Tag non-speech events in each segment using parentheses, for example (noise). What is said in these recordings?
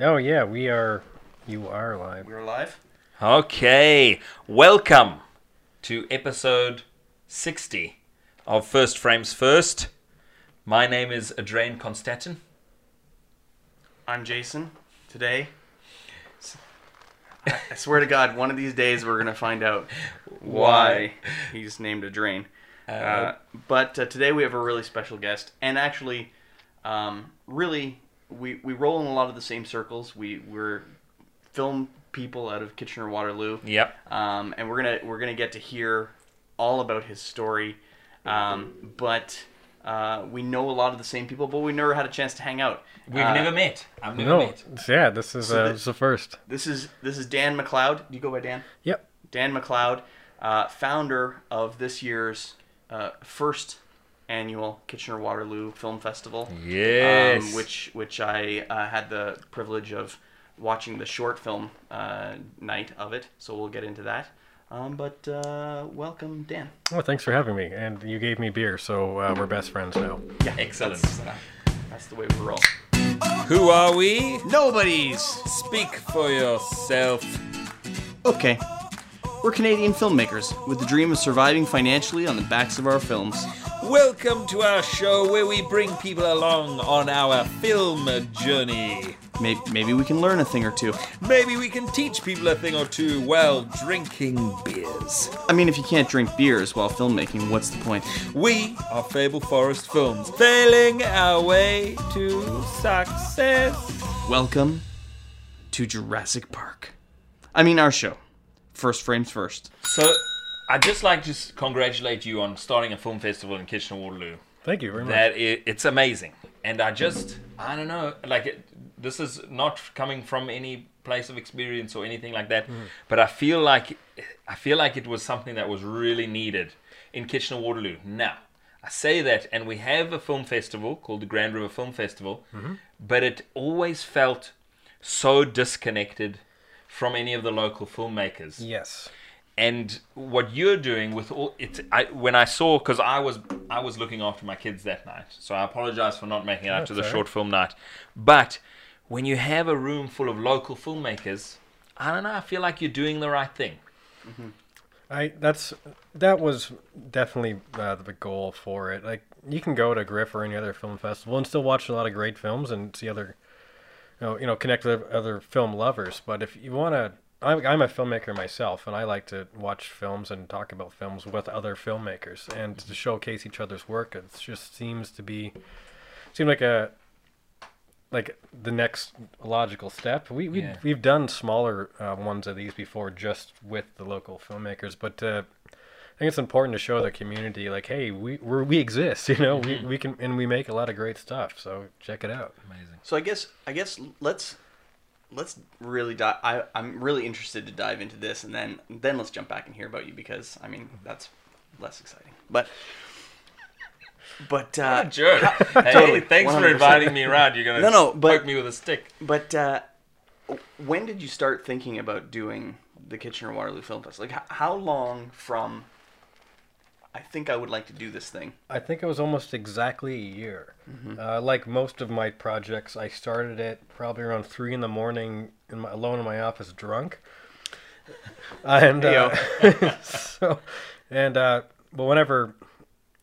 Oh yeah, we are. You are live. We're live. Okay, welcome to episode 60 of First Frames First. My name is Adrain Konstantin. I'm Jason. Today, I I swear to God, one of these days we're gonna find out why he's named a drain. Uh, but uh, today we have a really special guest, and actually, um, really, we we roll in a lot of the same circles. We we're film people out of Kitchener Waterloo. Yep. um, and we're gonna we're gonna get to hear all about his story. Um, but uh, we know a lot of the same people, but we never had a chance to hang out. We've Uh, never met. I've never No, met. yeah, this is So uh, the- this is the first. This is this is Dan McLeod. Do you go by Dan? Yep. Dan McLeod, uh, founder of this year's uh, first annual Kitchener Waterloo Film Festival. Yes. Um, which which I uh, had the privilege of watching the short film uh, night of it. So we'll get into that. Um, but uh, welcome, Dan. Oh, thanks for having me. And you gave me beer, so uh, we're best friends now. Yeah, Excellent. That's, uh, that's the way we roll. Who are we? Nobodies. Speak for yourself. Okay. We're Canadian filmmakers with the dream of surviving financially on the backs of our films. Welcome to our show where we bring people along on our film journey. Maybe, maybe we can learn a thing or two. Maybe we can teach people a thing or two while drinking beers. I mean, if you can't drink beers while filmmaking, what's the point? We are Fable Forest Films, failing our way to success. Welcome to Jurassic Park. I mean, our show. First frames first. So, I'd just like to congratulate you on starting a film festival in Kitchener Waterloo. Thank you very much. That i it's amazing, and I just I don't know, like it, this is not coming from any place of experience or anything like that, mm-hmm. but I feel like I feel like it was something that was really needed in Kitchener Waterloo. Now. I say that, and we have a film festival called the Grand River Film Festival, mm-hmm. but it always felt so disconnected from any of the local filmmakers Yes. And what you're doing with all it I, when i saw because i was i was looking after my kids that night. So i apologize for not making it out to the short film night. But when you have a room full of local filmmakers i don't know i feel like you're doing the right thing. I that's that was definitely uh, the goal for it. Like you can go to Griff or any other film festival and still watch a lot of great films and see other, you know, you know connect with other film lovers. But if you want to, I'm, I'm a filmmaker myself, and I like to watch films and talk about films with other filmmakers and to showcase each other's work. It just seems to be, seem like a like the next logical step. We we Yeah. we've done smaller uh, ones of these before, just with the local filmmakers. But uh, I think it's important to show the community, like, hey, we we're, we exist. (laughs) You know, we we can and we make a lot of great stuff. So check it out. amazing So I guess I guess let's let's really dive. I I'm really interested to dive into this, and then then let's jump back and hear about you because I mean that's less exciting. But but uh, jerk hey, Totally, thanks for 100%. inviting me around you're gonna No, no, but- poke me with a stick but uh, when did you start thinking about doing the Kitchener Waterloo Film Festival? Like h- how long from I think I would like to do this thing. I think it was almost exactly a year. Uh, like most of my projects, I started it probably around three in the morning, in my, alone in my office, drunk. (laughs) And uh, (laughs) so, and uh, but whenever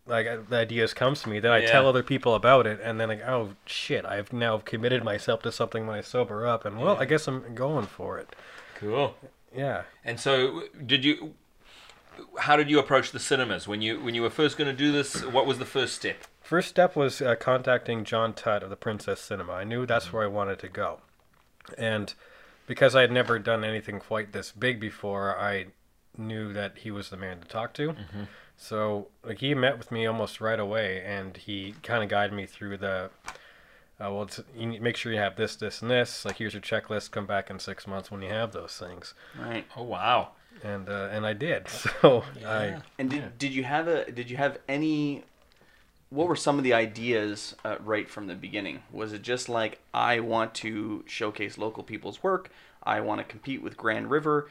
like uh, the ideas comes to me, then I Yeah. tell other people about it, and then like, oh shit, I've now committed myself to something when I sober up, and well, I guess I'm going for it. cool Yeah. And so, did you? How did you approach the cinemas when you when you were first going to do this? What was the first step? First step was uh, contacting John Tutt of the Princess Cinema. I knew that's where I wanted to go. And because I had never done anything quite this big before, I knew that he was the man to talk to. So like he met with me almost right away, and he kind of guided me through the. Uh, well, it's, you need, make sure you have this, this, and this. Like here's your checklist. Come back in six months when you have those things, Right. Oh wow! And uh, and I did. (laughs) So I And did, did you have a did you have any what were some of the ideas uh, right from the beginning? Was it just like I want to showcase local people's work? I want to compete with Grand River.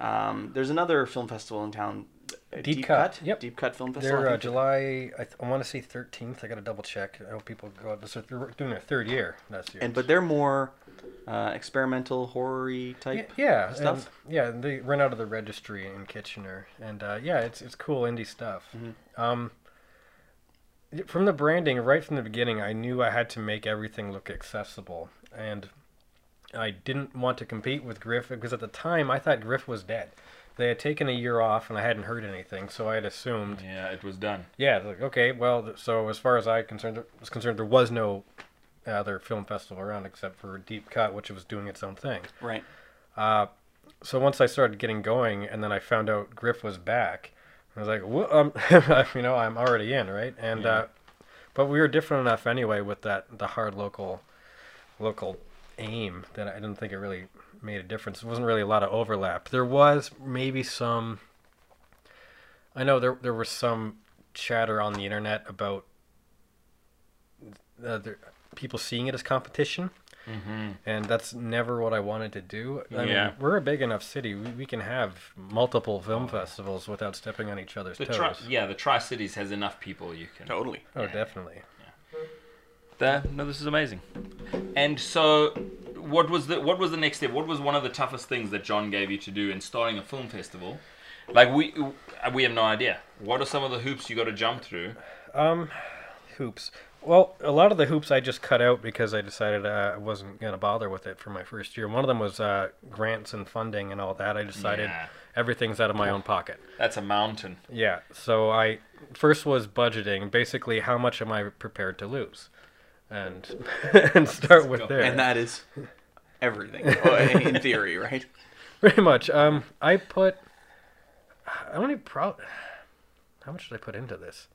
Um, there's another film festival in town. uh, Deep Cut, yep. Deep Cut Film Festival. They're uh. July. I, th- I want to say thirteenth. I got to double check. I hope people go. out. This they're doing their third year last year. and but they're more uh, experimental horror type. Yeah, yeah, stuff? and- yeah, they run out of the registry in Kitchener, and uh, yeah, it's it's cool indie stuff. Mhm. Um, from the branding, right from the beginning, I knew I had to make everything look accessible, and I didn't want to compete with Griff because at the time I thought Griff was dead. They had taken a year off, and I hadn't heard anything, so I had assumed Yeah, it was done. yeah, like okay, well, so as far as I concerned was concerned, there was no other film festival around except for Deep Cut, which was doing its own thing. Right. Uh, so once I started getting going, and then I found out Griff was back, I was like, well, um, (laughs) you know, I'm already in, right? And Yeah. uh, but we were different enough anyway with that the hard local, local aim that I didn't think it really made a difference. It wasn't really a lot of overlap. There was maybe some. I know there there was some chatter on the internet about uh, there, people seeing it as competition Mm-hmm. and that's never what I wanted to do. I Yeah. mean, we're a big enough city; we, we can have multiple film festivals without stepping on each other's The toes. tri- yeah, the Tri Cities has enough people you can. Totally. oh, yeah. definitely. There, no, this is amazing. And so, what was the what was the next step? What was one of the toughest things that John gave you to do in starting a film festival? Like we we have no idea. What are some of the hoops you got to jump through? Um, hoops. Well, a lot of the hoops I just cut out because I decided uh, I wasn't gonna bother with it for my first year. One of them was uh, grants and funding and all that. I decided Yeah. everything's out of my own pocket. That's a mountain. Yeah. So I first was budgeting. Basically, how much am I prepared to lose, and (laughs) and start with there. And that is everything (laughs) in theory, right? Pretty much. Um, I put. I only pro. How much did I put into this?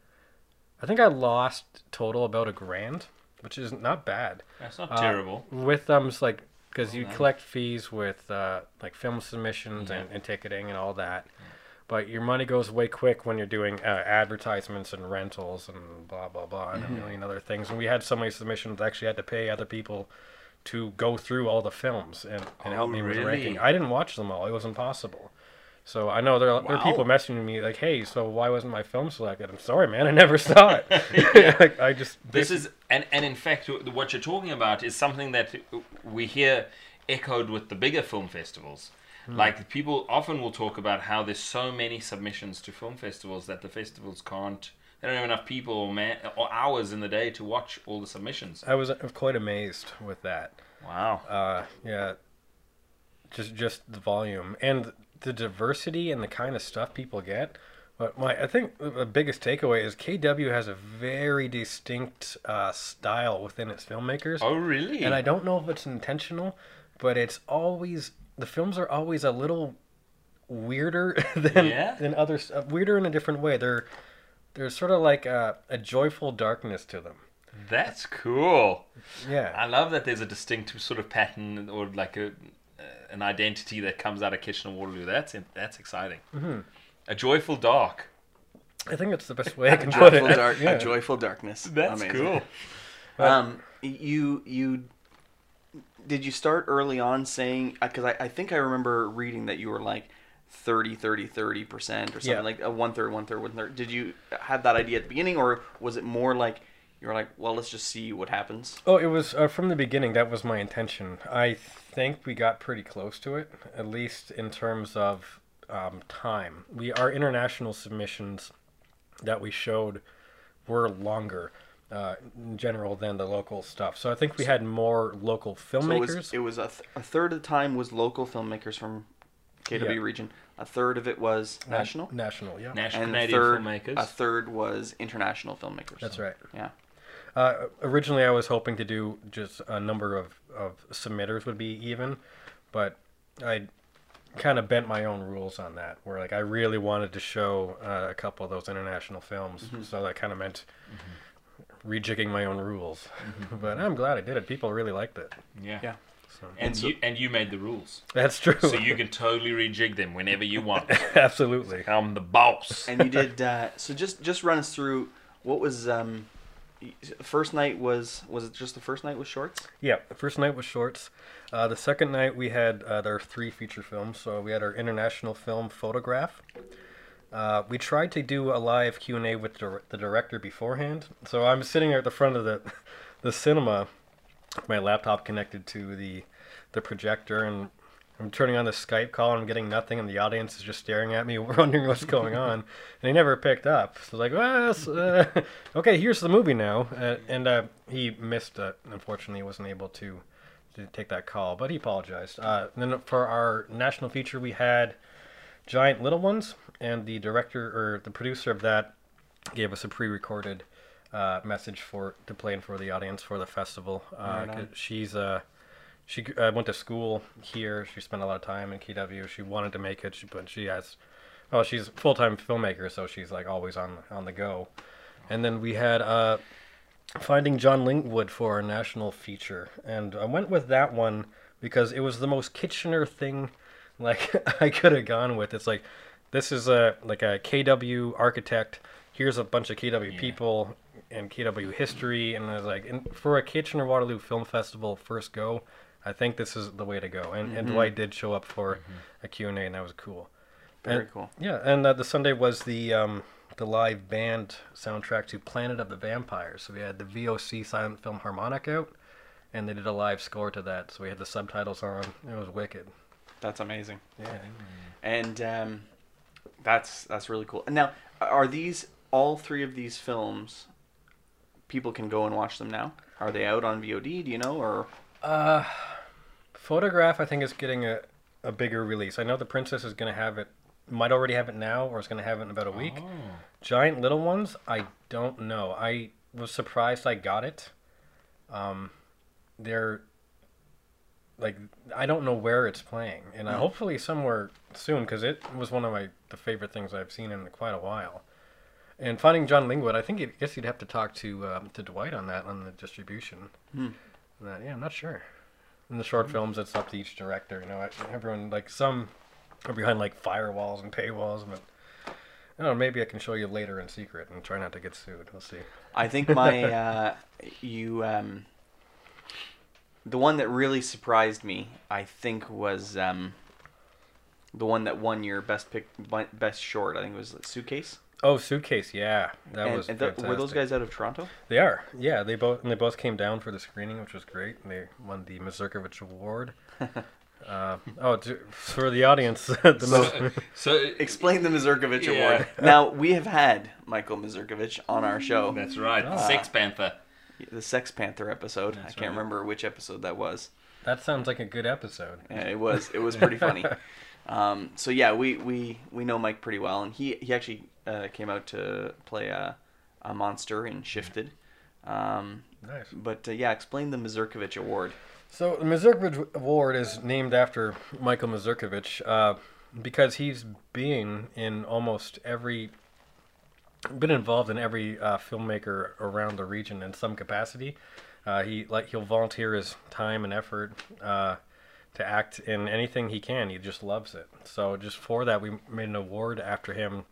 I think I lost total about a grand, which is not bad. That's not Uh, terrible. With um, like because you nice. collect fees with uh, like film submissions and, Yeah. and ticketing and all that, but your money goes away quick when you're doing uh, advertisements and rentals and blah blah blah and a million other things. And we had so many submissions that actually had to pay other people to go through all the films and, and help Oh, me with really? ranking. I didn't watch them all; it was impossible. So I know there are, there are people messaging me like, "Hey, so why wasn't my film selected?" I'm sorry, man, I never saw it. (laughs) (laughs) like, I just This is and and in fact, what you're talking about is something that we hear echoed with the bigger film festivals. Hmm. Like people often will talk about how there's so many submissions to film festivals that the festivals can't. They don't have enough people or, man, or hours in the day to watch all the submissions. I was quite amazed with that. Wow. Uh, yeah, just just the volume and the diversity and the kind of stuff people get. But my, I think the biggest takeaway is KW has a very distinct uh, style within its filmmakers, Oh really? and I don't know if it's intentional, but it's always the films are always a little weirder (laughs) than Yeah? than others. Uh, weirder in a different way. They're there's sort of like a, a joyful darkness to them. That's cool. Yeah. I love that there's a distinct sort of pattern or like a an identity that comes out of Kitchener Waterloo. That's that's exciting. Mm-hmm. A joyful dark. I think that's the best way I can (laughs) put Joyful it. dark, Yeah. a joyful darkness. That's Amazing. cool. Um, you you did you start early on saying because I, I think I remember reading that you were like 30 30 30 percent or something Yeah. like a one third one third one third. Did you have that idea at the beginning or was it more like you were like well let's just see what happens? Oh, it was uh, from the beginning. That was my intention. I think we got pretty close to it, at least in terms of um, time. We our international submissions that we showed were longer uh, in general than the local stuff. So I think we had more local So it filmmakers. was, it was a, th- a third of the time was local filmmakers from KW Yeah. region. A third of it was Na- national, national, yeah. National and a Canadian third filmmakers. a third was international filmmakers. That's right. Yeah. Uh, originally, I was hoping to do just a number of, of submitters would be even, but I kind of bent my own rules on that. Where like I really wanted to show uh, a couple of those international films, so that kind of meant rejigging my own rules. (laughs) but I'm glad I did it. People really liked it. yeah. Yeah. So. And so- you and you made the rules, That's true. so you can totally rejig them whenever you want. (laughs) absolutely. I'm the boss. and you did uh, so just just run us through what was um y- first night was was it just the first night was shorts Yeah, the first night was shorts. Uh, the second night we had uh, our three feature films. So we had our international film photograph. Uh, we tried to do a live Q and A with the director beforehand. So I'm sitting at the front of the (laughs) the cinema, my laptop connected to the the projector and I'm turning on the Skype call and I'm getting nothing, and the audience is just staring at me, (laughs) wondering what's going on. And he never picked up. So like, well, uh, (laughs) okay, here's the movie now. Uh, and uh, he missed. Uh, unfortunately, he wasn't able to, to take that call, but he apologized. Uh, then for our national feature, we had Giant Little Ones, and the director or the producer of that gave us a pre-recorded uh, message for to play in for the audience for the festival. Uh, Right she's uh, she uh, went to school here. She spent a lot of time in KW. She wanted to make it, she, but she has, well, she's a full time filmmaker, so she's like always on on the go. And then we had uh, Finding John Lingwood for our national feature, and I went with that one because it was the most Kitchener thing, (laughs) like I could have gone with. It's like this is a like a KW architect. Here's a bunch of KW Yeah. people and KW history, and I was like, and for a Kitchener Waterloo Film Festival first go, I think this is the way to go. And, and Dwight did show up for a Q and A, and that was cool. Very And- cool. Yeah, and uh, the Sunday was the um, the live band soundtrack to Planet of the Vampires. So we had the VOC silent film harmonic out, and they did a live score to that. So we had the subtitles on. It was wicked. That's amazing. Yeah. and um, that's that's really cool. And now, are these all three of these films? People can go and watch them now. Are they out on VOD? Do you know, or Uh, Photograph, I think, is getting a, a bigger release. I know the Princess is going to have it, might already have it now, or is going to have it in about a week. Oh. Giant Little Ones, I don't know. I was surprised I got it. Um, they're like I don't know where it's playing, and uh, Hmm. hopefully somewhere soon because it was one of my the favorite things I've seen in quite a while. And finding John Lingwood, I think I guess you'd have to talk to um, to Dwight on that on the distribution. Hmm. That, yeah, I'm not sure. In the short films, it's up to each director. You know, everyone like some are behind like firewalls and paywalls, but I don't know. Maybe I can show you later in secret and try not to get sued. We'll see. I think my (laughs) uh, you um, the one that really surprised me, I think, was um, the one that won your best pick, best short. I think it was Suitcase. Oh, suitcase. Yeah, that and, was. and th- were those guys out of Toronto? They are. Yeah, they both and they both came down for the screening, which was great. And they won the Mazurkovich Award. (laughs) uh, oh, to, for the audience, (laughs) the So, so (laughs) Explain the Mazurkovich Yeah. Award. Now we have had Michael Mazurkovich on our show. that's right, Ah. Sex Panther. the Sex Panther episode. I can't right. remember which episode that was. that sounds like a good episode. Yeah, it was. It was pretty funny. Um, so yeah, we, we, we know Mike pretty well, and he he actually uh, came out to play a, a monster in Shifted. Um, Nice. but uh, yeah, explain the Mazurkovich Award. So the Mazurkovich Award is named after Michael Mazurkovich uh, because he's been in almost every, been involved in every uh, filmmaker around the region in some capacity. Uh, he like he'll volunteer his time and effort uh, to act in anything he can. He just loves it. So just for that, we made an award after him.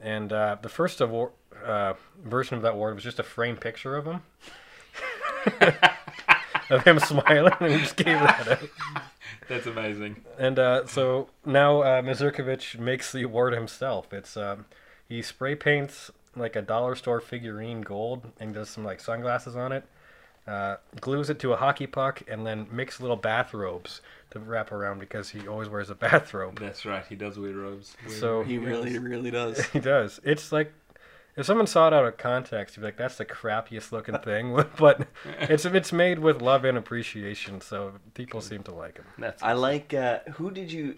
And uh, the first award uh, version of that award was just a framed picture of him. (laughs) of him smiling, and we just gave that out. (laughs) That's amazing. And uh, so now uh, Mazurkovich makes the award himself. It's um, he spray paints like a dollar store figurine gold and does some like sunglasses on it. Uh, glues it to a hockey puck and then makes little bathrobes to wrap around because he always wears a bathrobe. That's right. He does wear robes. So He really, really does. (laughs) he does. It's like if someone saw it out of context, you'd be like, "That's the crappiest looking thing," (laughs) but (laughs) it's it's made with love and appreciation, so people seem to like him. That's I like. Uh, who did you?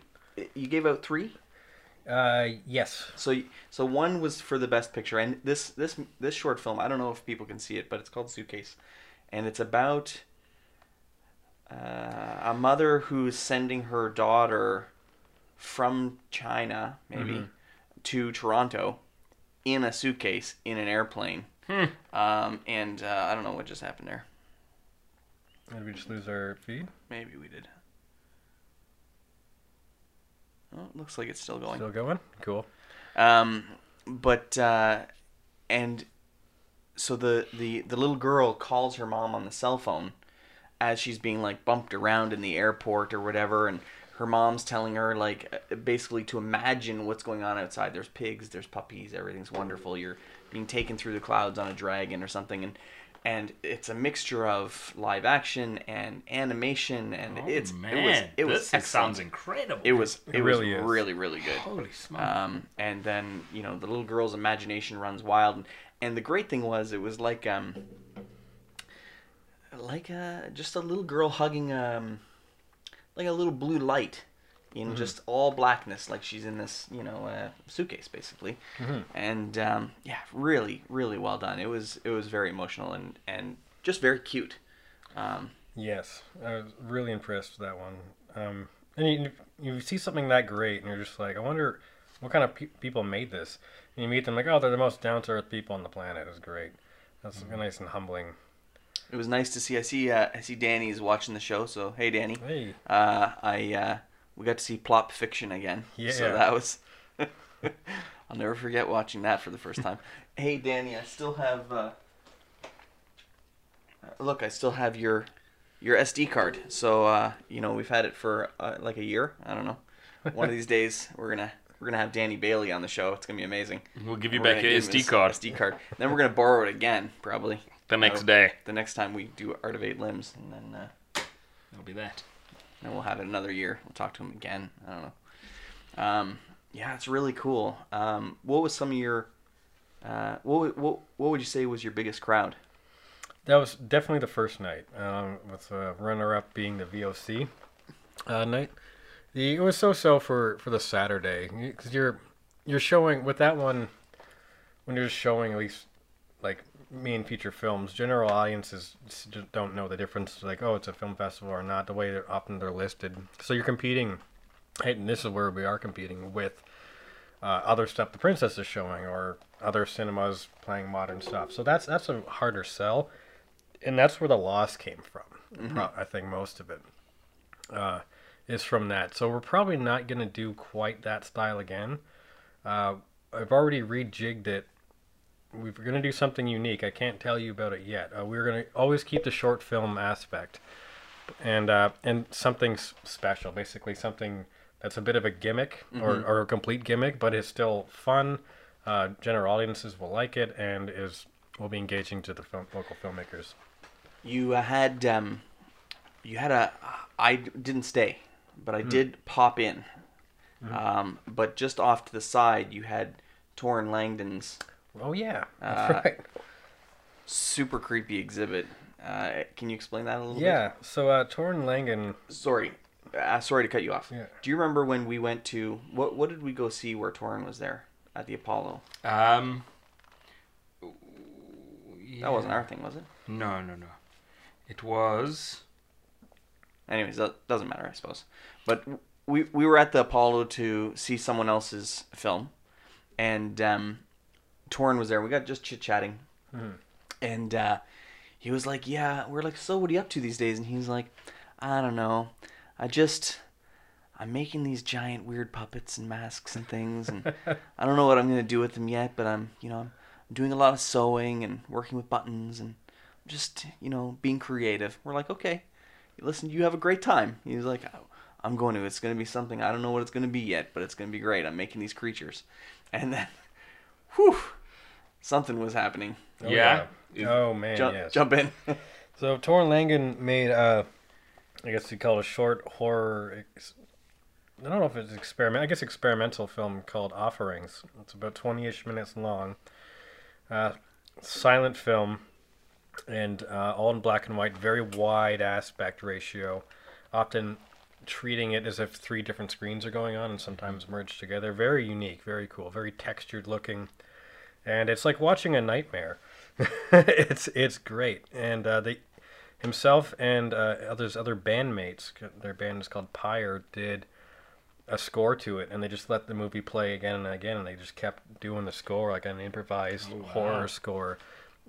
You gave out three. Uh, yes. So so one was for the best picture, and this this this short film. I don't know if people can see it, but it's called Suitcase, and it's about uh, a mother who's sending her daughter from China, maybe, Mhm. to Toronto, in a suitcase in an airplane. Hmm. Um, and uh, I don't know what just happened there. Did we just lose our feed? Maybe we did. Oh, it looks like it's still going. Still going? Cool. Um, but uh, and so the, the the little girl calls her mom on the cell phone as she's being like bumped around in the airport or whatever, and her mom's telling her like uh, basically to imagine what's going on outside. There's pigs, there's puppies, everything's wonderful. You're being taken through the clouds on a dragon or something, and and it's a mixture of live action and animation, and Oh, it's man, it was it was this excellent. sounds incredible. It was it, It was really is. really really good. holy smoke. Um, and then you know the little girl's imagination runs wild, and, and the great thing was it was like um, like a just a little girl hugging um, like a little blue light in just all blackness, like she's in this you know uh, suitcase basically, and um, yeah, really really well done. It was it was very emotional and and just very cute. Um, Yes, I was really impressed with that one. Um, and you, you see something that great, and you're just like, I wonder what kind of pe- people made this. And you meet them like, oh, they're the most down to earth people on the planet. It's great. That's nice and humbling. It was nice to see. I see uh, I see Danny is watching the show, so hey Danny. Hey, uh, I uh, we got to see Plop Fiction again. Yeah. So that was. (laughs) I'll never forget watching that for the first time. (laughs) hey, Danny, I still have. Uh, uh, look, I still have your your SD card. So uh, you know we've had it for uh, like a year. I don't know. One of these (laughs) days we're gonna we're gonna have Danny Bailey on the show. It's gonna be amazing. we'll give you We're back your SD card SD card. Then we're gonna borrow it again, probably the next Oh. day. the next time we do Art of Eight Limbs, and then. Uh, That'll be that. and we'll have it another year. We'll talk to him again. I don't know. Um, yeah, it's really cool. Um, what was some of your uh, what, what what would you say was your biggest crowd? that was definitely the first night, um, with the runner up being the VOC uh, night. The, it was so so for, for the Saturday because you're you're showing with that one when you're just showing at least like main feature films. General audiences just don't know the difference. Like oh, it's a film festival or not. The way that often they're listed. So you're competing. And this is where we are competing with uh, other stuff the princess is showing or other cinemas playing modern stuff. So that's that's a harder sell, and that's where the loss came from. Pro- I think most of it uh, is from that. So we're probably not gonna do quite that style again. Uh, I've already rejigged it. We're gonna do something unique. I can't tell you about it yet. Uh, we're gonna always keep the short film aspect, and uh, and something special. Basically, something that's a bit of a gimmick or, or a complete gimmick, but is still fun. Uh, general audiences will like it, and is will be engaging to the film, local filmmakers. You uh, had um, you had a I didn't stay, but I did pop in. Um, but just off to the side, you had Torrin Langan's Oh yeah, that's Uh, right. super creepy exhibit. Uh, can you explain that a little Yeah. So uh, Torrin Langan. Sorry, uh, sorry to cut you off. Yeah. Do you remember when we went to what? What did we go see where Torin was there at the Apollo? Um, That wasn't our thing, was it? No, no, no. It was. Anyways, that doesn't matter, I suppose. But we we were at the Apollo to see someone else's film, and um, Torrin was there. We got just chit chatting, and uh, he was like, "Yeah, we're like, so what are you up to these days?" And he's like, "I don't know, I just." I'm making these giant weird puppets and masks and things, and (laughs) I don't know what I'm gonna do with them yet. But I'm, you know, I'm doing a lot of sewing and working with buttons and just, you know, being creative. We're like, okay, listen, you have a great time. He's like, "Oh, I'm going to. It's going to be something. I don't know what it's going to be yet, but it's going to be great. I'm making these creatures. And then, whew, something was happening. Oh, Yeah. yeah. Oh man, Jump, yes. jump in. (laughs) So Torrin Langan made, uh, I guess you call it a short horror. Ex- I don't know if it's experiment. I guess experimental film called Offerings. It's about twenty-ish minutes long. Uh, silent film, and uh, all in black and white. Very wide aspect ratio. Often treating it as if three different screens are going on and sometimes merged together. Very unique, very cool, very textured looking, and it's like watching a nightmare. (laughs) it's it's great, and uh, they himself and uh, others other bandmates, their band is called Pyre, did a score to it, and they just let the movie play again and again, and they just kept doing the score like an improvised Oh, wow. horror score.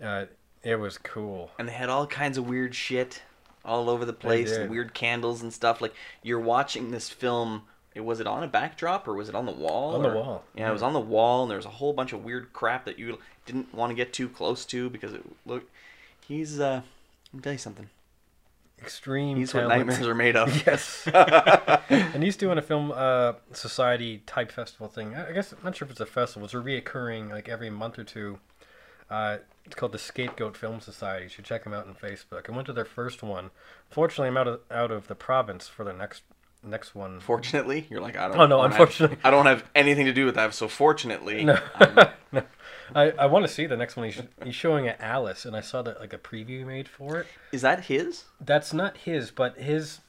Uh, it was cool. and they had all kinds of weird shit all over the place and weird candles and stuff. Like, you're watching this film. It, was it on a backdrop or was it on the wall? On the wall. Yeah, it was on the wall, and there was a whole bunch of weird crap that you didn't want to get too close to because it looked. He's uh, I'll tell you something. Extreme. He's what nightmares are made of. (laughs) Yes. (laughs) and he's doing a film uh, society type festival thing. I I guess I'm not sure if it's a festival. It's a reoccurring like every month or two Uh, it's called the Scapegoat Film Society. You should check them out on Facebook. I went to their first one. Fortunately, I'm out of out of the province for the next next one. Fortunately, you're like I don't. Oh, no, wanna have- unfortunately. I don't have anything to do with that. So fortunately, No. (laughs) no. I, I want to see the next one. He's, he's showing at Alice, and I saw that like a preview made for it. is that his? That's not his, but his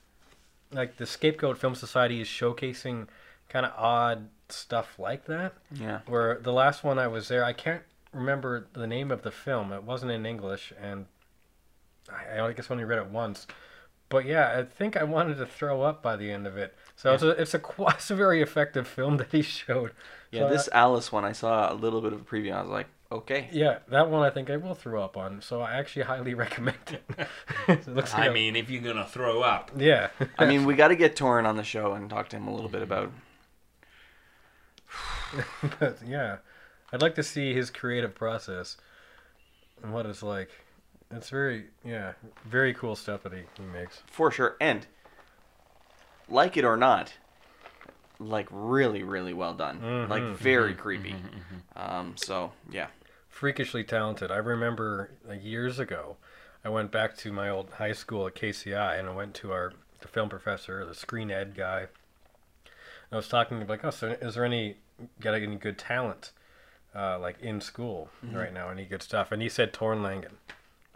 like the Scapegoat Film Society is showcasing kind of odd stuff like that. Yeah. Where the last one I was there, I can't remember the name of the film. It wasn't in English, and I, I guess only read it once. But yeah, I think I wanted to throw up by the end of it. So it's a it's a qu- (laughs) it's a very effective film that he showed. Yeah, So this Alice one, I saw a little bit of a preview. I was like, okay. Yeah, that one I think I will throw up on. So I actually highly (laughs) recommend it. (laughs) It looks like I a- mean, if you're gonna throw up, yeah. I mean, we got to get Torin on the show and talk to him a little bit mm-hmm. about. but yeah, I'd like to see his creative process and what it's like. It's very yeah, very cool stuff that he, he makes. For sure. And, like it or not, like really, really well done. Like Mhm, very creepy. Um, so, yeah. Freakishly talented. I remember like, years ago, I went back to my old high school at KCI and I went to our the film professor, the screen ed guy. And I was talking to like, oh, so is there any got any good talent, uh, like in school right now? Any good stuff? And he said Torrin Langan.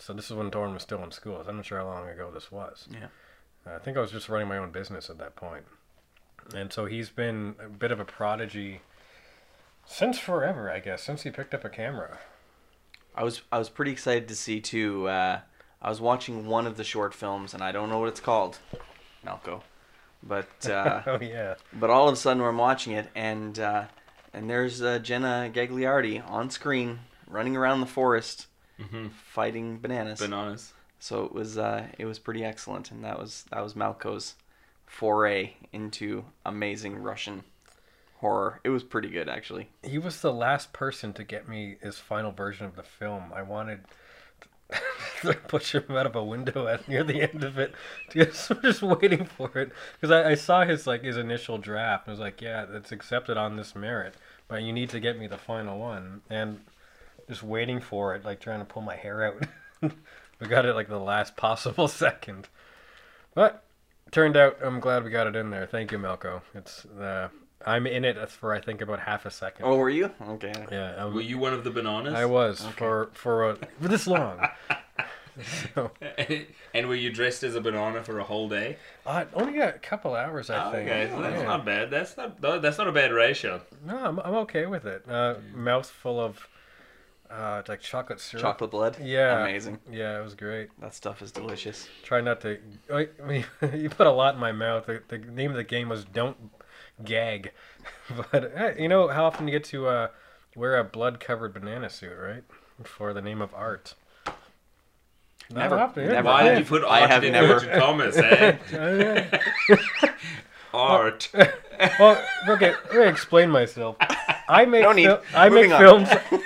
So this is when Torrin was still in school. I'm not sure how long ago this was. Yeah. I think I was just running my own business at that point. And so he's been a bit of a prodigy since forever, I guess, since he picked up a camera. I was I was pretty excited to see too. Uh, I was watching one of the short films, and I don't know what it's called, Malco, but uh, (laughs) oh yeah. but all of a sudden I'm watching it, and uh, and there's uh, Jenna Gagliardi on screen running around the forest Mhm. fighting bananas. bananas. so it was uh, it was pretty excellent, and that was that was Malco's foray into amazing Russian horror. It was pretty good actually. He was the last person to get me his final version of the film. I wanted (laughs) to push him out of a window at near the end of it. (laughs) Just, just waiting for it because I, I saw his like his initial draft. and I was like, yeah, it's accepted on this merit, but you need to get me the final one. And just waiting for it, like trying to pull my hair out. (laughs) we got it like the last possible (laughs) second, but turned out I'm glad we got it in there. Thank you, Malco. It's uh, I'm in it for I think about half a second. Oh, were you? Okay. Yeah, um, Were you one of the bananas? I was for for a, for this long. (laughs) so, and were you dressed as a banana for a whole day? I only got a couple hours, I think. okay, so that's Yeah. not bad. That's not that's not a bad ratio. No, I'm, I'm okay with it. Uh, mouth full of uh, like chocolate syrup. Chocolate blood. Yeah. Amazing. Yeah, it was great. That stuff is delicious. Try not to. (laughs) I mean, you put a lot in my mouth. The, the name of the game was "Don't Gag," (laughs) but you know how often you get to uh, wear a blood-covered banana suit, right? For the name of art. Not Never- often, never. Why did you put I art have in never- inverted commas, eh? (laughs) Uh, art. well, okay, let me explain myself. I make No need. fil- I make Moving on. films.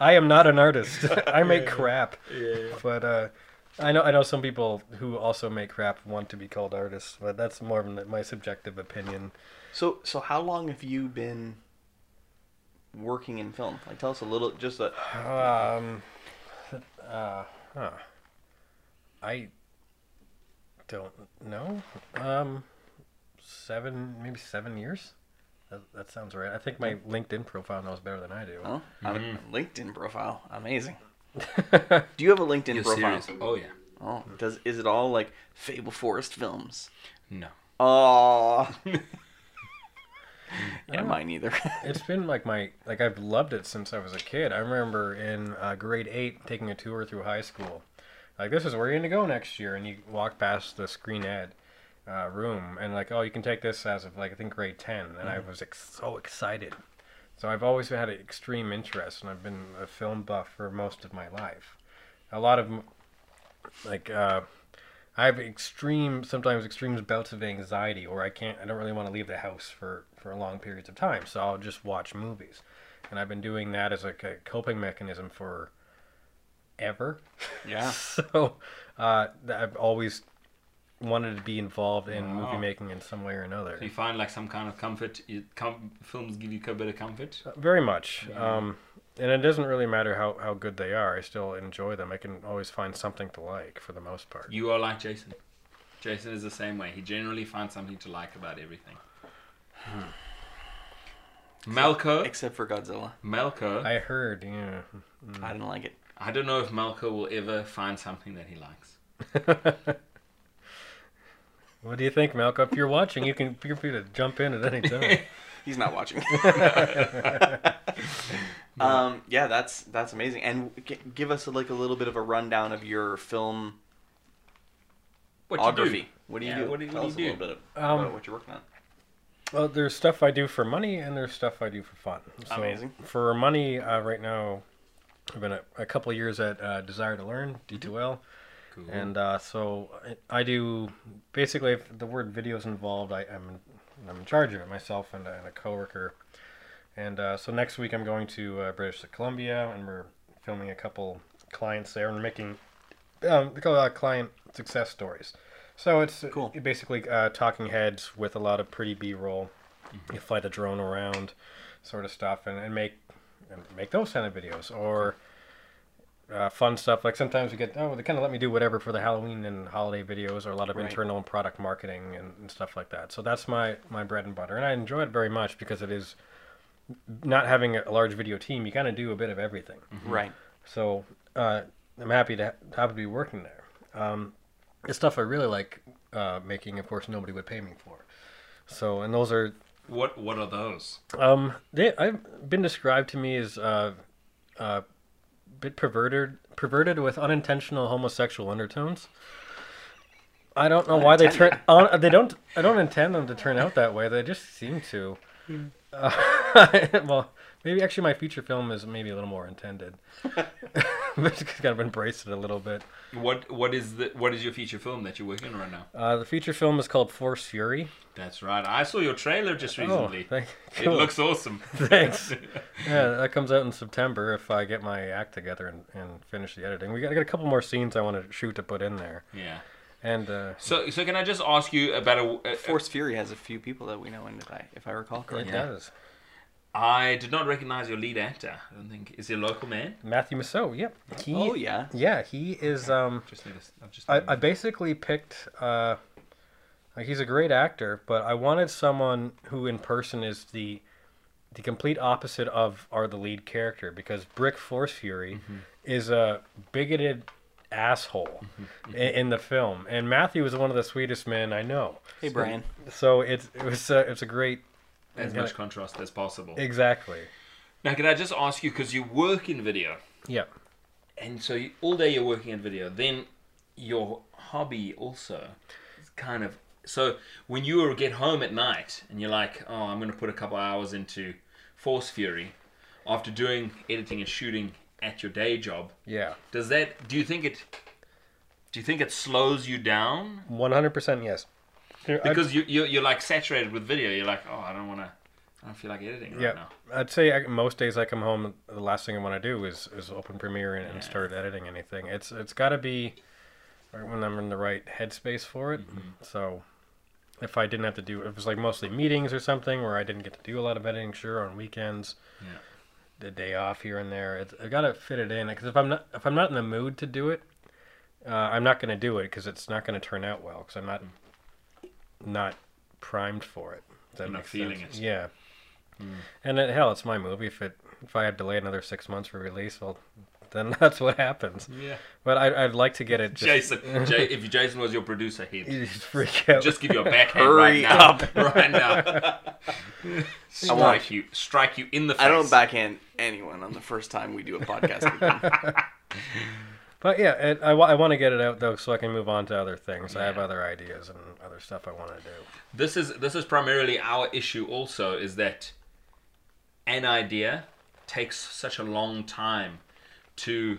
I am not an artist. (laughs) (laughs) I make crap. Yeah. But uh, I know I know some people who also make crap want to be called artists, but that's more of my subjective opinion. So, so how long have you been working in film? Like, tell us a little, just a. Um, uh, huh. I don't know. Um, seven, maybe seven years. That, that sounds right. I think my LinkedIn profile knows better than I do. Oh, I have a Mm-hmm. LinkedIn profile. Amazing. (laughs) Do you have a LinkedIn You're profile? serious? Oh yeah. Oh, does is it all like Fable Forest Films? No. Oh. (laughs) yeah, mine either. (laughs) it's been like my like I've loved it since I was a kid. I remember in uh, grade eight taking a tour through high school. Like this is where you're gonna go next year, and you walk past the screen ed uh, room, and like oh you can take this as of like I think grade ten, and I was ex- so excited. So I've always had an extreme interest, and I've been a film buff for most of my life. A lot of like uh, I have extreme, sometimes extreme bouts of anxiety, or I can't, I don't really want to leave the house for for long periods of time. So I'll just watch movies, and I've been doing that as like a coping mechanism for ever. yeah. (laughs) so uh, I've always wanted to be involved in Wow. movie making in some way or another. So you find like some kind of comfort. You, com- films give you a bit of comfort. Uh, Very much. Um, and it doesn't really matter how, how good they are. I still enjoy them. I can always find something to like for the most part. You are like Jason. Jason is the same way. He generally finds something to like about everything. Malco, Except for Godzilla. Malco. I heard, yeah. I didn't like it. I don't know if Malco will ever find something that he likes. (laughs) what do you think, Malcolm? If you're watching, you can feel free to jump in at any time. (laughs) He's not watching. (laughs) (laughs) um, yeah, that's that's amazing. And g- give us like a little bit of a rundown of your film What you do? Ography. What do you Yeah, do? what do you- Tell what us do you a little do? bit Um, about what you're working on. Well, there's stuff I do for money, and there's stuff I do for fun. So Amazing. For money, uh, right now, I've been a, a couple of years at uh, Desire to Learn (D2L), Cool. and uh, so I, I do basically if the word video is involved, I, I'm I'm in charge of it myself and, a- and a coworker. And uh, so next week I'm going to uh, British Columbia, and we're filming a couple clients there and making um, they call it, uh, client success stories. So it's Cool. uh, basically uh, talking heads with a lot of pretty B-roll. You fly the drone around, sort of stuff, and, and make and make those kind of videos or uh, fun stuff. Like sometimes we get oh they kind of let me do whatever for the Halloween and holiday videos, or a lot of Right. internal and product marketing and, and stuff like that. So that's my my bread and butter, and I enjoy it very much because it is not having a large video team. You kind of do a bit of everything. Right. So uh, I'm happy to happy to be working there. Um, the stuff I really like uh, making, of course, nobody would pay me for. So, and those are what what are those? um, they I've been described to me as uh, uh, bit perverted, perverted with unintentional homosexual undertones. I don't know why they turn. on, they don't. I don't intend them to turn out that way. They just seem to. Uh, (laughs) well, maybe actually my feature film is maybe a little more intended. (laughs) (laughs) but just kind of embraced it a little bit. What what is the what is your feature film that you're working on right now? Uh, the feature film is called Force Fury. That's right. I saw your trailer just recently. Oh, thank, It looks awesome. (laughs) Thanks. yeah, that comes out in September if I get my act together and, and finish the editing. We got, I got a couple more scenes I want to shoot to put in there. yeah. And uh, So so can I just ask you about a, a Force Fury has a few people that we know in it, I- if I recall it correctly. Yeah. does. I did not recognize your lead actor. I don't think is he a local man. Matthew Massot, yep. He, Oh yeah. Yeah, he is. Um, Just need to, I've just I, I basically picked. Uh, like he's a great actor, but I wanted someone who, in person, is the the complete opposite of are the lead character because Brick Force Fury is a bigoted asshole in, in the film, and Matthew is one of the sweetest men I know. Hey Brian. So it's it was a, it's a great as much contrast as possible. exactly. Now, can I just ask you because you work in video, Yeah. and so you, all day you're working in video, then your hobby also is kind of so when you get home at night and you're like, oh, I'm going to put a couple hours into Force Fury after doing editing and shooting at your day job. Yeah. Does that? Do you think it? Do you think it slows you down? One hundred percent yes. Here, I'd- Because you you you're like saturated with video. You're like, oh, I don't want to. I don't feel like editing right Yeah, now. I'd say I, most days I come home, the last thing I want to do is, is open Premiere and, and start editing anything. It's it's got to be right when I'm in the right headspace for it. Mm-hmm. So if I didn't have to do, if it was like mostly meetings or something where I didn't get to do a lot of editing, sure, on weekends, Yeah. the day off here and there, it's, I got to fit it in. Because if I'm not if I'm not in the mood to do it, uh, I'm not going to do it because it's not going to turn out well because I'm not not primed for it. That You're not feeling sense? it. Yeah. Hmm. And it, hell, it's my movie. If it if I had to delay another six months for release, well, then (laughs) that's what happens. Yeah. But I, I'd like to get it. Just, Jason, Jay, (laughs) if Jason was your producer, he'd (laughs) You just freak out. just give you a backhand Hurry right now. up. right now. strike you, strike you in the face. I don't backhand anyone on the first time we do a podcast with them. But yeah, it, I, I want to get it out though, so I can move on to other things. I have other ideas and other stuff I want to do. This is this is primarily our issue. Also, is that an idea takes such a long time to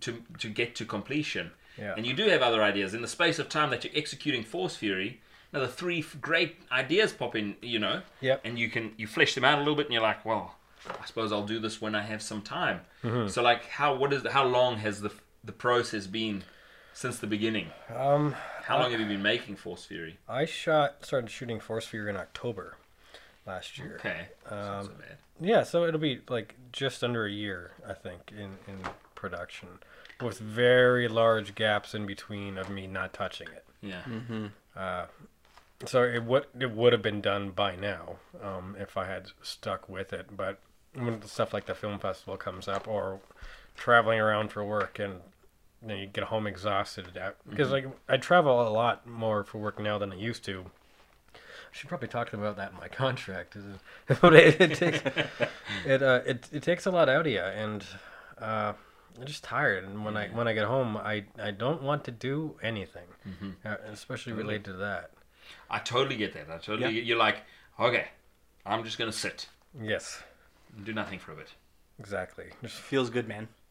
to to get to completion. Yeah. And you do have other ideas in the space of time that you're executing Force Fury. Another three f- great ideas pop in, you know. Yep. And you can you flesh them out a little bit, and you're like, well, I suppose I'll do this when I have some time. Mm-hmm. So like, how what is how long has the the process been since the beginning? Um, How long have you been making Force Fury? I shot started shooting Force Fury in October, last year. Okay. Um, so. Yeah, so it'll be like just under a year, I think, in in production, with very large gaps in between of me not touching it. Yeah. Mm-hmm. Uh, so it would it would have been done by now um, if I had stuck with it. But when stuff like the film festival comes up, or traveling around for work, and you, know, you get home exhausted, because like I travel a lot more for work now than I used to. I should probably talk about that in my (laughs) contract. is it- (laughs) but it, it takes (laughs) it, uh, it it takes a lot out of you, and uh, I'm just tired. And when I when I get home, I I don't want to do anything, uh, especially related to that. I totally get that. I totally Yeah. get, you're like, okay, I'm just gonna sit Yes, do nothing for a bit. Exactly. Just Feels good, man. (laughs)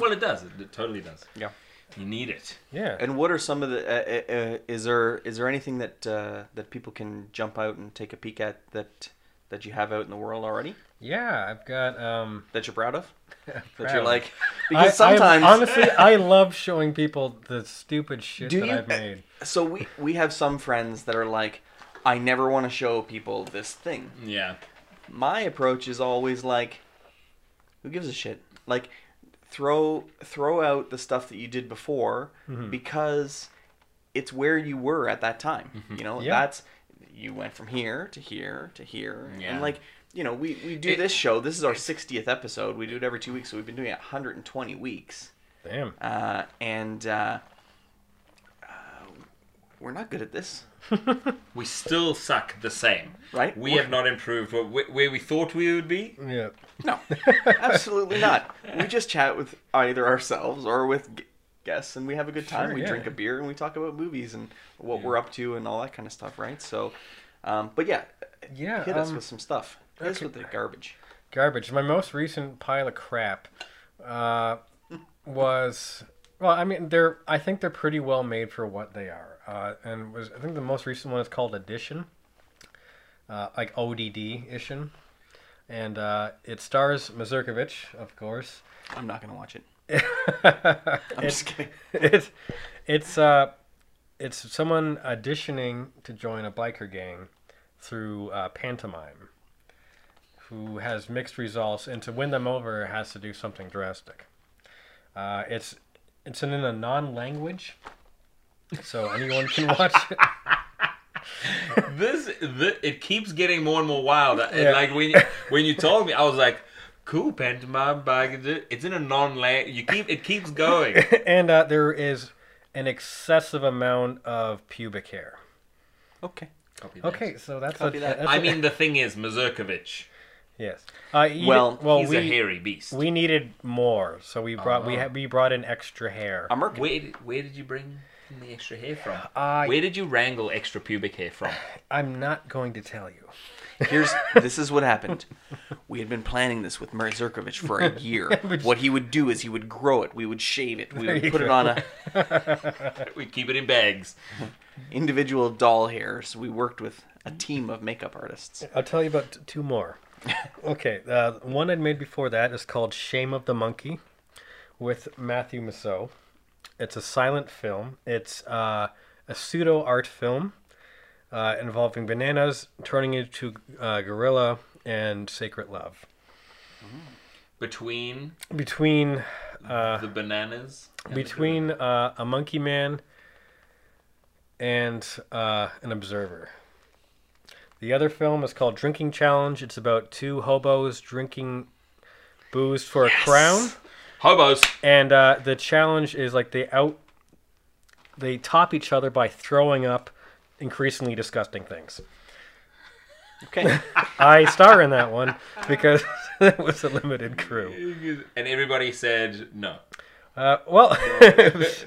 well, it does. It, it totally does. Yeah. You need it. yeah. And what are some of the? Uh, uh, uh, is there is there anything that uh, that people can jump out and take a peek at that that you have out in the world already Yeah, I've got um. that you're proud of? (laughs) That proud. you're like I- (laughs) because I- sometimes honestly, I love showing people the stupid shit Do that you? I've made. so we we have some friends that are like, I never want to show people this thing. Yeah. My approach is always like, who gives a shit? Like, throw throw out the stuff that you did before Mm-hmm. because it's where you were at that time. Mm-hmm. You know, Yeah. that's you went from here to here to here, Yeah. and like. You know, we, we do It- this show. This is our 60th episode. We do it every two weeks, so we've been doing it 120 weeks. Damn. Uh, and uh, uh, we're not good at this, (laughs) We still suck the same. right? We have not improved where, where we thought we would be. Yeah. No, absolutely not. We just chat with either ourselves or with guests, and we have a good time. Sure, we yeah. drink a beer and we talk about movies and what we're up to and all that kind of stuff, right? So, um, but yeah, Yeah. hit us um, with some stuff. Hit us with the garbage. garbage. My most recent pile of crap uh, (laughs) was well. I mean, they're. I think they're pretty well made for what they are. Uh, and was I think the most recent one is called Oddition, uh, like ODD and uh, it stars Mazurkovich, of course. I'm not gonna watch it. I'm (laughs) I'm just kidding. it's it's uh it's someone auditioning to join a biker gang through uh, pantomime who has mixed results and to win them over has to do something drastic uh, it's it's in a non-language so anyone can watch it (laughs) This, thi- it keeps getting more and more wild. Yeah. Like when you, when you told me, I was like, "Cool, pantomime bag." It's in a non-lang. You keep it keeps going. (laughs) and uh, there is an excessive amount of pubic hair Okay. Copy that. okay so that's, Copy a, that. that's I a- mean, the thing is, Mazurkovich. yes uh, you- Well, well he's we a hairy beast. We needed more, so we brought we Oh. had we brought in extra hair. I'm working. Where where did you bring the extra hair from? I Where did you wrangle extra pubic hair from? I'm not going to tell you. Here's (laughs) this is what happened. We had been planning this with Mazurkovich for a (laughs) year. what he would do is he would grow it. We would shave it. We would you put it on a (laughs) We'd keep it in bags. individual doll hairs. We worked with a team of makeup artists. I'll tell you about two more. okay, uh, one I'd made before that is called Shame of the Monkey, with Matthew Massot. It's a silent film. It's uh, a pseudo art film uh, involving bananas turning into uh, gorilla and sacred love. Between Between uh, the bananas. and the between uh, a monkey man and uh, an observer. The other film is called Drinking Challenge. It's about two hobos drinking booze for a crown, hobos. and uh, the challenge is like they out they top each other by throwing up increasingly disgusting things. Okay. (laughs) I star in that one because (laughs) it was a limited crew. And everybody said no. Uh, well,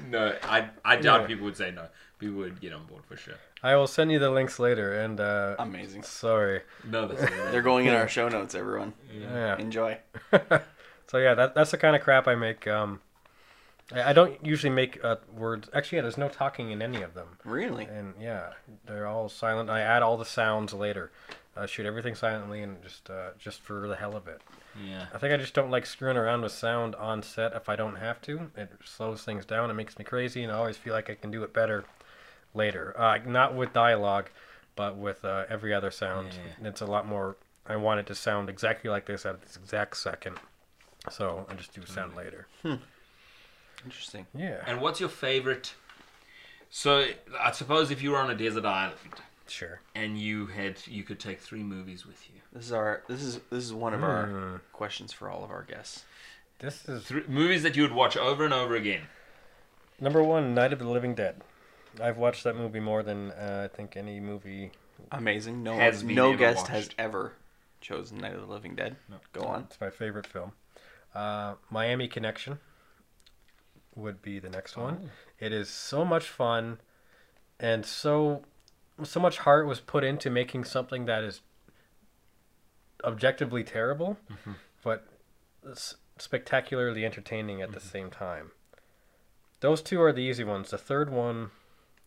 no, (laughs) I I doubt Yeah. people would say no. People would get on board for sure. I will send you the links later. And uh, Amazing. sorry. No, that's They're going in our show notes, everyone. Yeah. Enjoy. So yeah, that that's the kind of crap I make. Um, I, I don't usually make uh, words. Actually, yeah, there's no talking in any of them, Really? and yeah, they're all silent. I add all the sounds later. Uh, shoot everything silently and just uh, just for the hell of it. yeah. I think I just don't like screwing around with sound on set if I don't have to. It slows things down. It makes me crazy, and I always feel like I can do it better later. Uh, not with dialogue, but with uh, every other sound. Yeah. It's a lot more. I want it to sound exactly like this at this exact second. So I just do sound later. Interesting. Yeah. And what's your favorite? So I suppose if you were on a desert island Sure. and you had you could take three movies with you, This is our. This is this is one of Hmm. our questions for all of our guests. This is three movies that you would watch over and over again. number one. Night of the Living Dead. I've watched that movie more than uh, I think any movie. Amazing. No Has been no ever guest has watched. ever chosen Night of the Living Dead. Go on. It's my favorite film. Uh, Miami Connection would be the next one. It is so much fun, and so so much heart was put into making something that is objectively terrible, but spectacularly entertaining at the same time. Those two are the easy ones. The third one,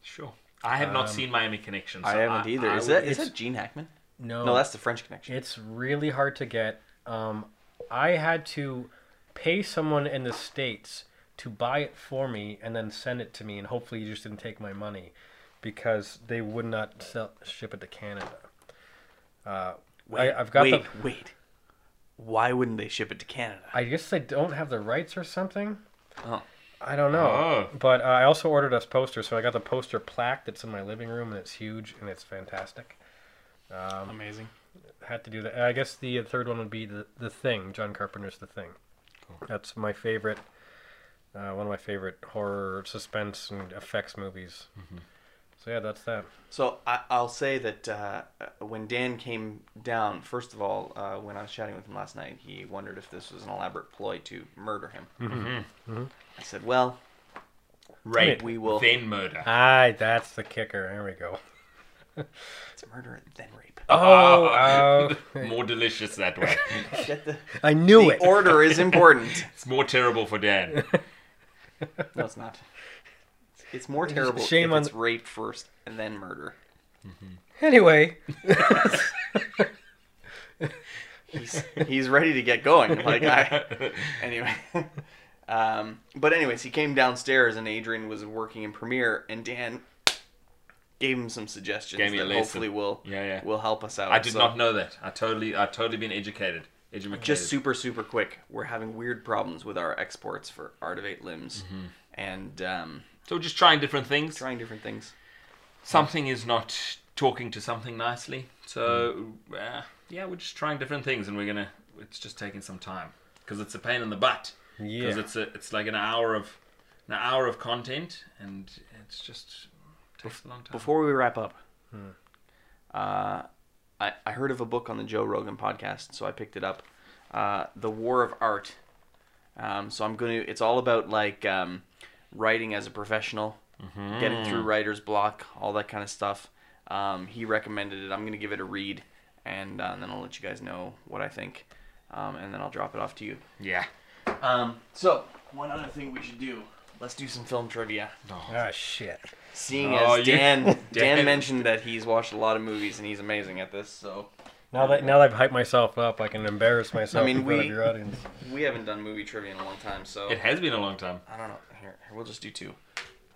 Sure. I have not Um, seen Miami Connection. So I haven't either. I is would- that is it's- that Gene Hackman? no, No, that's the French Connection. It's really hard to get. Um, I had to pay someone in the states to buy it for me and then send it to me, and hopefully you just didn't take my money because they would not sell, ship it to Canada. Uh, I, I've got wait, the. wait. Why wouldn't they ship it to Canada? I guess they don't have the rights or something. Oh. I don't know. Oh. But uh, I also ordered us posters, so I got the poster plaque that's in my living room, and it's huge and it's fantastic. Um, Amazing. Had to do that. I guess the third one would be the the Thing. John Carpenter's The Thing. That's my favorite. Uh, one of my favorite horror, suspense, and effects movies. So yeah, that's that. So I, I'll say that uh, uh, when Dan came down, first of all, uh, when I was chatting with him last night, he wondered if this was an elaborate ploy to murder him. Mm-hmm. I said, "Well, right, we will- then murder. Aye, that's the kicker. There we go. (laughs) it's murder then rape." Oh, oh. more delicious that way. (laughs) The, I knew the it. order is important. (laughs) it's more terrible for Dan. (laughs) No, it's not. It's more terrible Shame if on it's rape first and then murder. Anyway, He's he's ready to get going. Like I anyway. Um, but anyways, he came downstairs and Adrian was working in Premiere, and Dan gave him some suggestions Gave me a that lesson. hopefully will Yeah, yeah. will help us out. I did So, not know that. I totally, I totally been educated. Educated. Just super super quick. We're having weird problems with our exports for Art of Eight Limbs, Mm-hmm. and um, So just trying different things. trying different things. Something is not talking to something nicely. So uh, yeah, we're just trying different things, and we're gonna. It's just taking some time because it's a pain in the butt. Because yeah. it's a, it's like an hour of, an hour of content, and it's just takes a long time. Before we wrap up, uh, I, I heard of a book on the Joe Rogan podcast, so I picked it up. Uh, the War of Art. Um, so I'm going to. It's all about like um, writing as a professional, getting through writer's block, all that kind of stuff. Um, he recommended it. I'm going to give it a read, and, uh, and then I'll let you guys know what I think, um, and then I'll drop it off to you. yeah. Um, so one other thing we should do. Let's do some film trivia. Oh ah, shit. Seeing Oh, as Dan, (laughs) Dan Dan. mentioned that he's watched a lot of movies and he's amazing at this, so Now that now that I've hyped myself up, I can embarrass myself I mean, in front we- of your audience. we haven't done movie trivia in a long time. So It has been a long time. I don't know. Here, here, we'll just do two.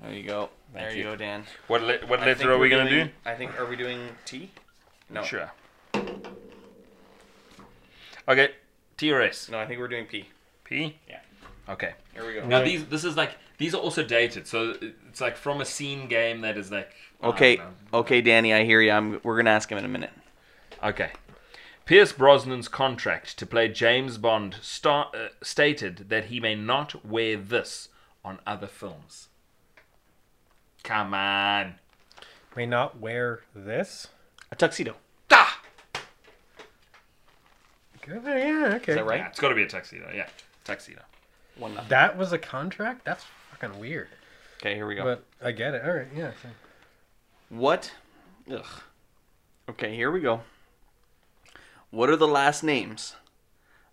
There you go. Thank there you. you. go, Dan. What le- what I letter are we gonna doing- do? I think are we doing T? No. Sure. Okay. T TRS. No, I think we're doing P. P. Yeah. Okay. Here we go. Now these this is like these are also dated, so it's like from a scene game that is like. Okay, okay, Danny, I hear you. I'm. We're gonna ask him in a minute. Okay. Pierce Brosnan's contract to play James Bond star, uh, stated that he may not wear this on other films. Come on. May not wear this. A tuxedo. Ah! Good. Yeah. Okay. Is that right? Yeah, it's got to be a tuxedo. Yeah, tuxedo. One nothing. That was a contract. That's fucking weird. Okay, here we go. But I get it. All right. Yeah. so- What? Ugh. Okay, here we go. What are the last names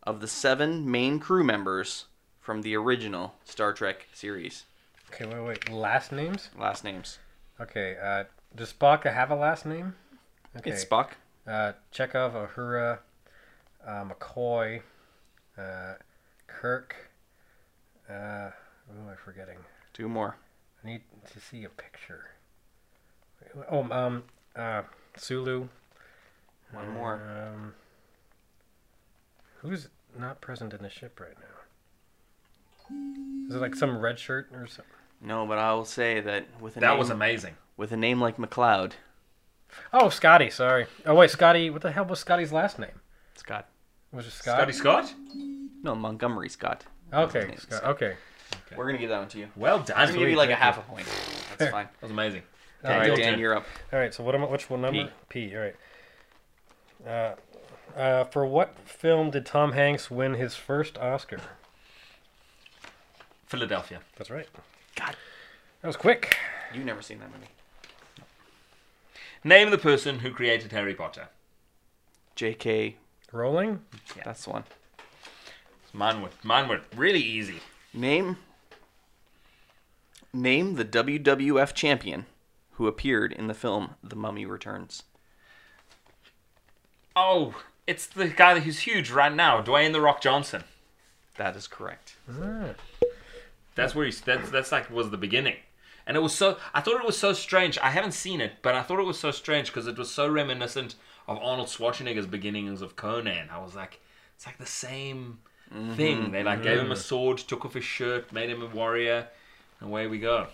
of the seven main crew members from the original Star Trek series? Okay. Wait. Wait. Last names. Last names. Okay. Uh, does Spock have a last name? Okay. It's Spock. Uh, Chekov, Uhura, uh, McCoy, uh, Kirk. Uh, who am I forgetting? Two more. I need to see a picture. Oh, um, uh, Sulu. One more. Um, who's not present in the ship right now? Is it like some red shirt or something? No, but I will say that with a name. That name, was amazing. with a name like McLeod, Oh, Scotty. Sorry. Oh wait, Scotty. What the hell was Scotty's last name? Scott. Was it Scott? Scotty Scott. No, Montgomery Scott. Okay, Scott. Scott. Okay. We're gonna give that one to you. Well I'm done. gonna give you like a thank half a point. That's fine. That was amazing. All All right, right, Dan, turn. you're up. All right. So what am I? Which one number? P. P. All right. Uh, uh, for what film did Tom Hanks win his first Oscar? Philadelphia. That's right. God, That was quick. you've never seen that movie. Name the person who created Harry Potter. J.K. Rowling. Yeah. That's the one. Mine were mine were really easy. Name. Name the WWF champion who appeared in the film The Mummy Returns. Oh, it's the guy who's huge right now, Dwayne the Rock Johnson. That is correct. Ah. That's where he's. That's that's like was the beginning, and it was so. I thought it was so strange. I haven't seen it, but I thought it was so strange because it was so reminiscent of Arnold Schwarzenegger's beginnings of Conan. I was like, it's like the same thing. Mm-hmm. They like mm-hmm. gave him a sword, took off his shirt, made him a warrior, and away we go.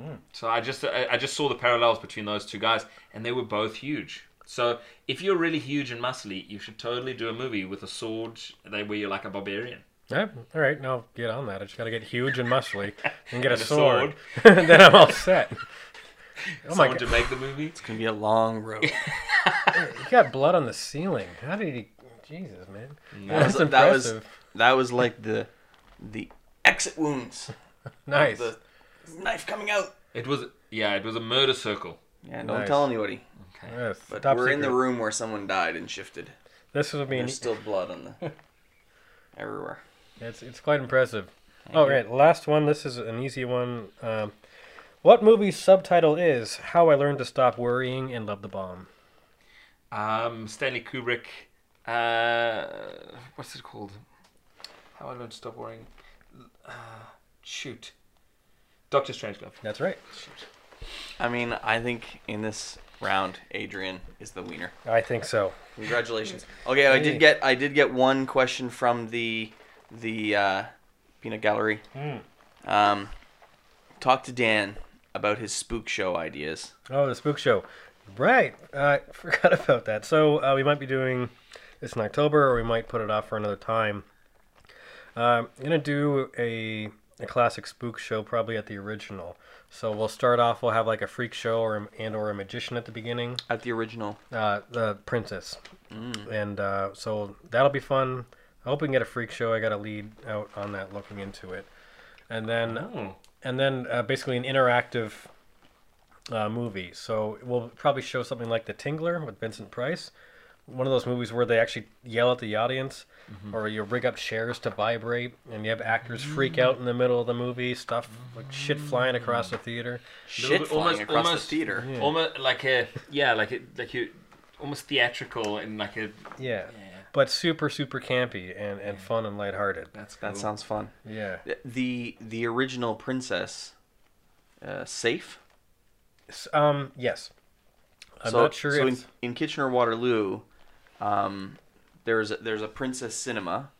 Hmm. So I just I, I just saw the parallels between those two guys, and they were both huge. So if you're really huge and muscly, you should totally do a movie with a sword they where you're like a barbarian. Yeah, all right, now get on that. I just got to get huge and muscly and get a (laughs) And a sword. (laughs) then I'm all set. (laughs) Oh my Someone god, to make the movie. It's gonna be a long road. you got blood on the ceiling. How did he? Jesus, man. That was, that was impressive. That was like the the exit wounds. (laughs) Nice. The knife coming out. It was yeah, it was a murder circle. Yeah, don't Nice. tell anybody. Okay. Yes, But top we're in the secret. room where someone died and shifted. This would be. There's still blood on the (laughs) everywhere. It's it's quite impressive. Oh, right. Last one. This is an easy one. Um, what movie's subtitle is "How I Learned to Stop Worrying and Love the Bomb"? Um, Stanley Kubrick. Uh, what's it called? How I learned to stop worrying. Uh, shoot. Doctor Strangelove. That's right. I mean, I think in this round, Adrian is the winner. I think so. Congratulations. Okay, I did get I did get one question from the the uh, peanut gallery. Um, talk to Dan about his spook show ideas. Oh, the Spook Show. Right. I (laughs) forgot about that. So uh, we might be doing this in October, or we might put it off for another time. Um, I'm gonna do a a classic spook show, probably at the original. So we'll start off. We'll have like a freak show or and or a magician at the beginning. At the original, Uh, the princess, and uh, so that'll be fun. I hope we can get a freak show. I got a lead out on that, looking into it, and then Oh. and then uh, basically an interactive uh, movie. So we'll probably show something like The Tingler with Vincent Price. One of those movies where they actually yell at the audience, or you rig up chairs to vibrate, and you have actors freak out in the middle of the movie, stuff like shit flying across the theater. shit bit- flying almost- across almost- the theater. Yeah. Almost like a yeah, like a like you almost theatrical and like a Yeah, yeah. but super super campy and, and fun and lighthearted. That's cool. That sounds fun. Yeah. The the original princess, uh, safe. Um. Yes. I'm so, not sure So if in, in Kitchener Waterloo, um, there's a, there's a Princess Cinema,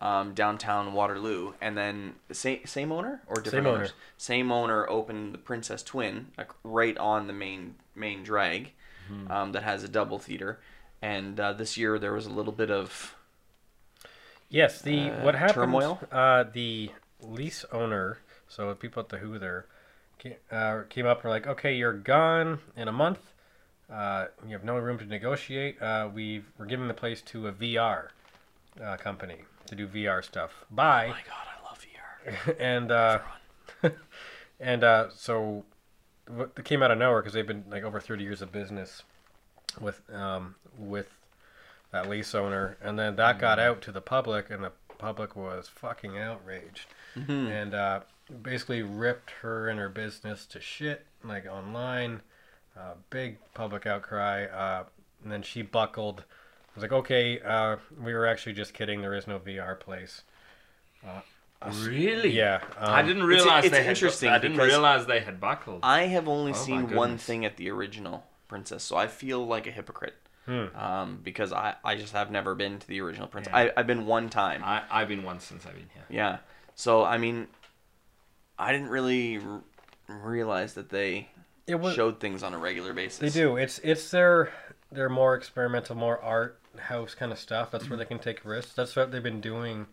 um, downtown Waterloo, and then same same owner or different Same owners. owner. Same owner opened the Princess Twin, like right on the main main drag, Hmm. um, that has a double theater. And uh, this year there was a little bit of Yes, the Uh, what happened? turmoil? Uh, the lease owner, so people at the Who there, came, uh, came up and were like, "Okay, you're gone in a month. Uh, you have no room to negotiate. Uh, we we're giving the place to a VR uh, company to do VR stuff. Bye." Oh my god, I love VR. (laughs) and uh, (laughs) and uh, so it came out of nowhere because they've been like over 30 years of business with um, with that lease owner, and then that got out to the public, and the public was fucking outraged, and uh, basically ripped her and her business to shit like online. Uh, big public outcry, uh, and then she buckled. I was like, okay, uh, we were actually just kidding. There is no VR place. Really? Yeah, I um, didn't realize it's they had. interesting I didn't realize they had buckled. I have only Oh seen one thing at the original, Princess, so I feel like a hypocrite. Hmm. Um, because I, I just have never been to the original Princess. Yeah. I, I've been one time. I, I've been once since I've been here. Yeah. So I mean, I didn't really r- realize that they It was, showed things on a regular basis. They do. It's it's their their more experimental, more art house kind of stuff. That's where they can take risks. That's what they've been doing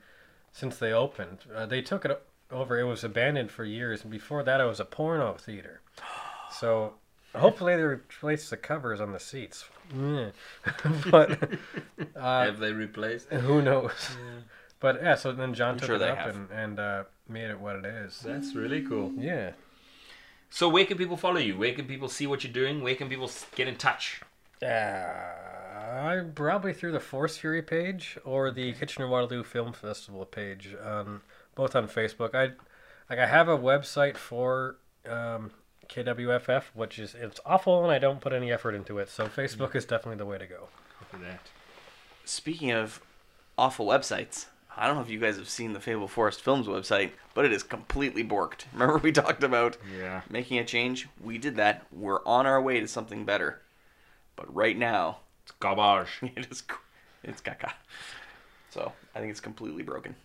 since they opened. Uh, they took it over. It was abandoned for years, and before that, it was a porno theater. (gasps) So hopefully they replace the covers on the seats. Yeah. (laughs) but (laughs) uh, Have they replaced? who knows? But yeah, so then John took sure it up have. and, and uh, made it what it is. That's really cool. Yeah. So where can people follow you? Where can people see what you're doing? Where can people get in touch? Uh, I'm probably through the Force Fury page or the Kitchener Waterloo Film Festival page, on both on Facebook. I like I have a website for um, KWFF, which is it's awful, and I don't put any effort into it. So Facebook is definitely the way to go. Copy that. Speaking of awful websites, I don't know if you guys have seen the Fable Forest Films website, but it is completely borked. (laughs) Remember we talked about Yeah. making a change? We did that. We're on our way to something better. But right now, It's garbage. (laughs) it is c- it's caca. So I think it's completely broken.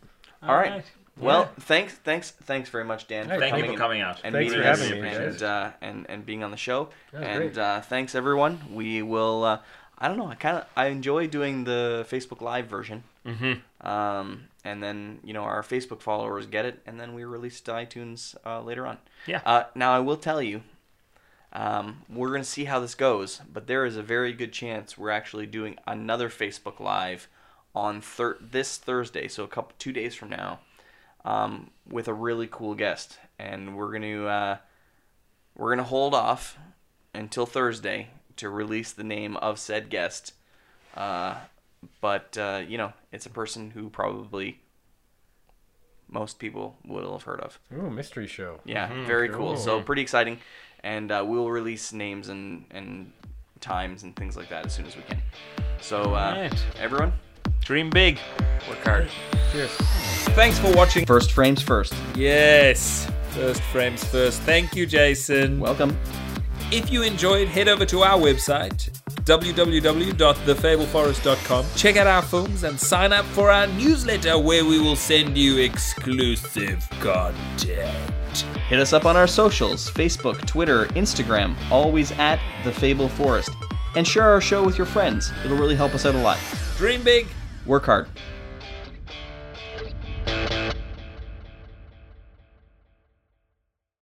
All right. Well, thanks, thanks, thanks very much, Dan. Hey, Thank you for coming out. and Thanks being for having us me, and, guys. uh, and and being on the show. And great. uh, thanks everyone. We will. Uh, I don't know. I kind of I enjoy doing the Facebook Live version. Mm-hmm. Um, and then you know our Facebook followers get it, and then we release to iTunes uh, later on. Yeah. Uh, now I will tell you, um, we're gonna see how this goes, but there is a very good chance we're actually doing another Facebook Live on thir- this Thursday, so a couple two days from now, um, with a really cool guest, and we're gonna uh, we're gonna hold off until Thursday to release the name of said guest. Uh, but uh, you know, it's a person who probably most people will have heard of. Ooh, mystery show. Yeah, Mhm, very cool. cool. So pretty exciting, and uh, we'll release names and and times and things like that as soon as we can. So uh, Alright. everyone, Dream big. work hard. Cheers. Thanks for watching. First frames first. Yes. First frames first. Thank you, Jason. Welcome. If you enjoyed, head over to our website, www.thefableforest.com. Check out our films and sign up for our newsletter where we will send you exclusive content. Hit us up on our socials: Facebook, Twitter, Instagram. Always at the Fable Forest, and share our show with your friends. It'll really help us out a lot. Dream big. Work hard.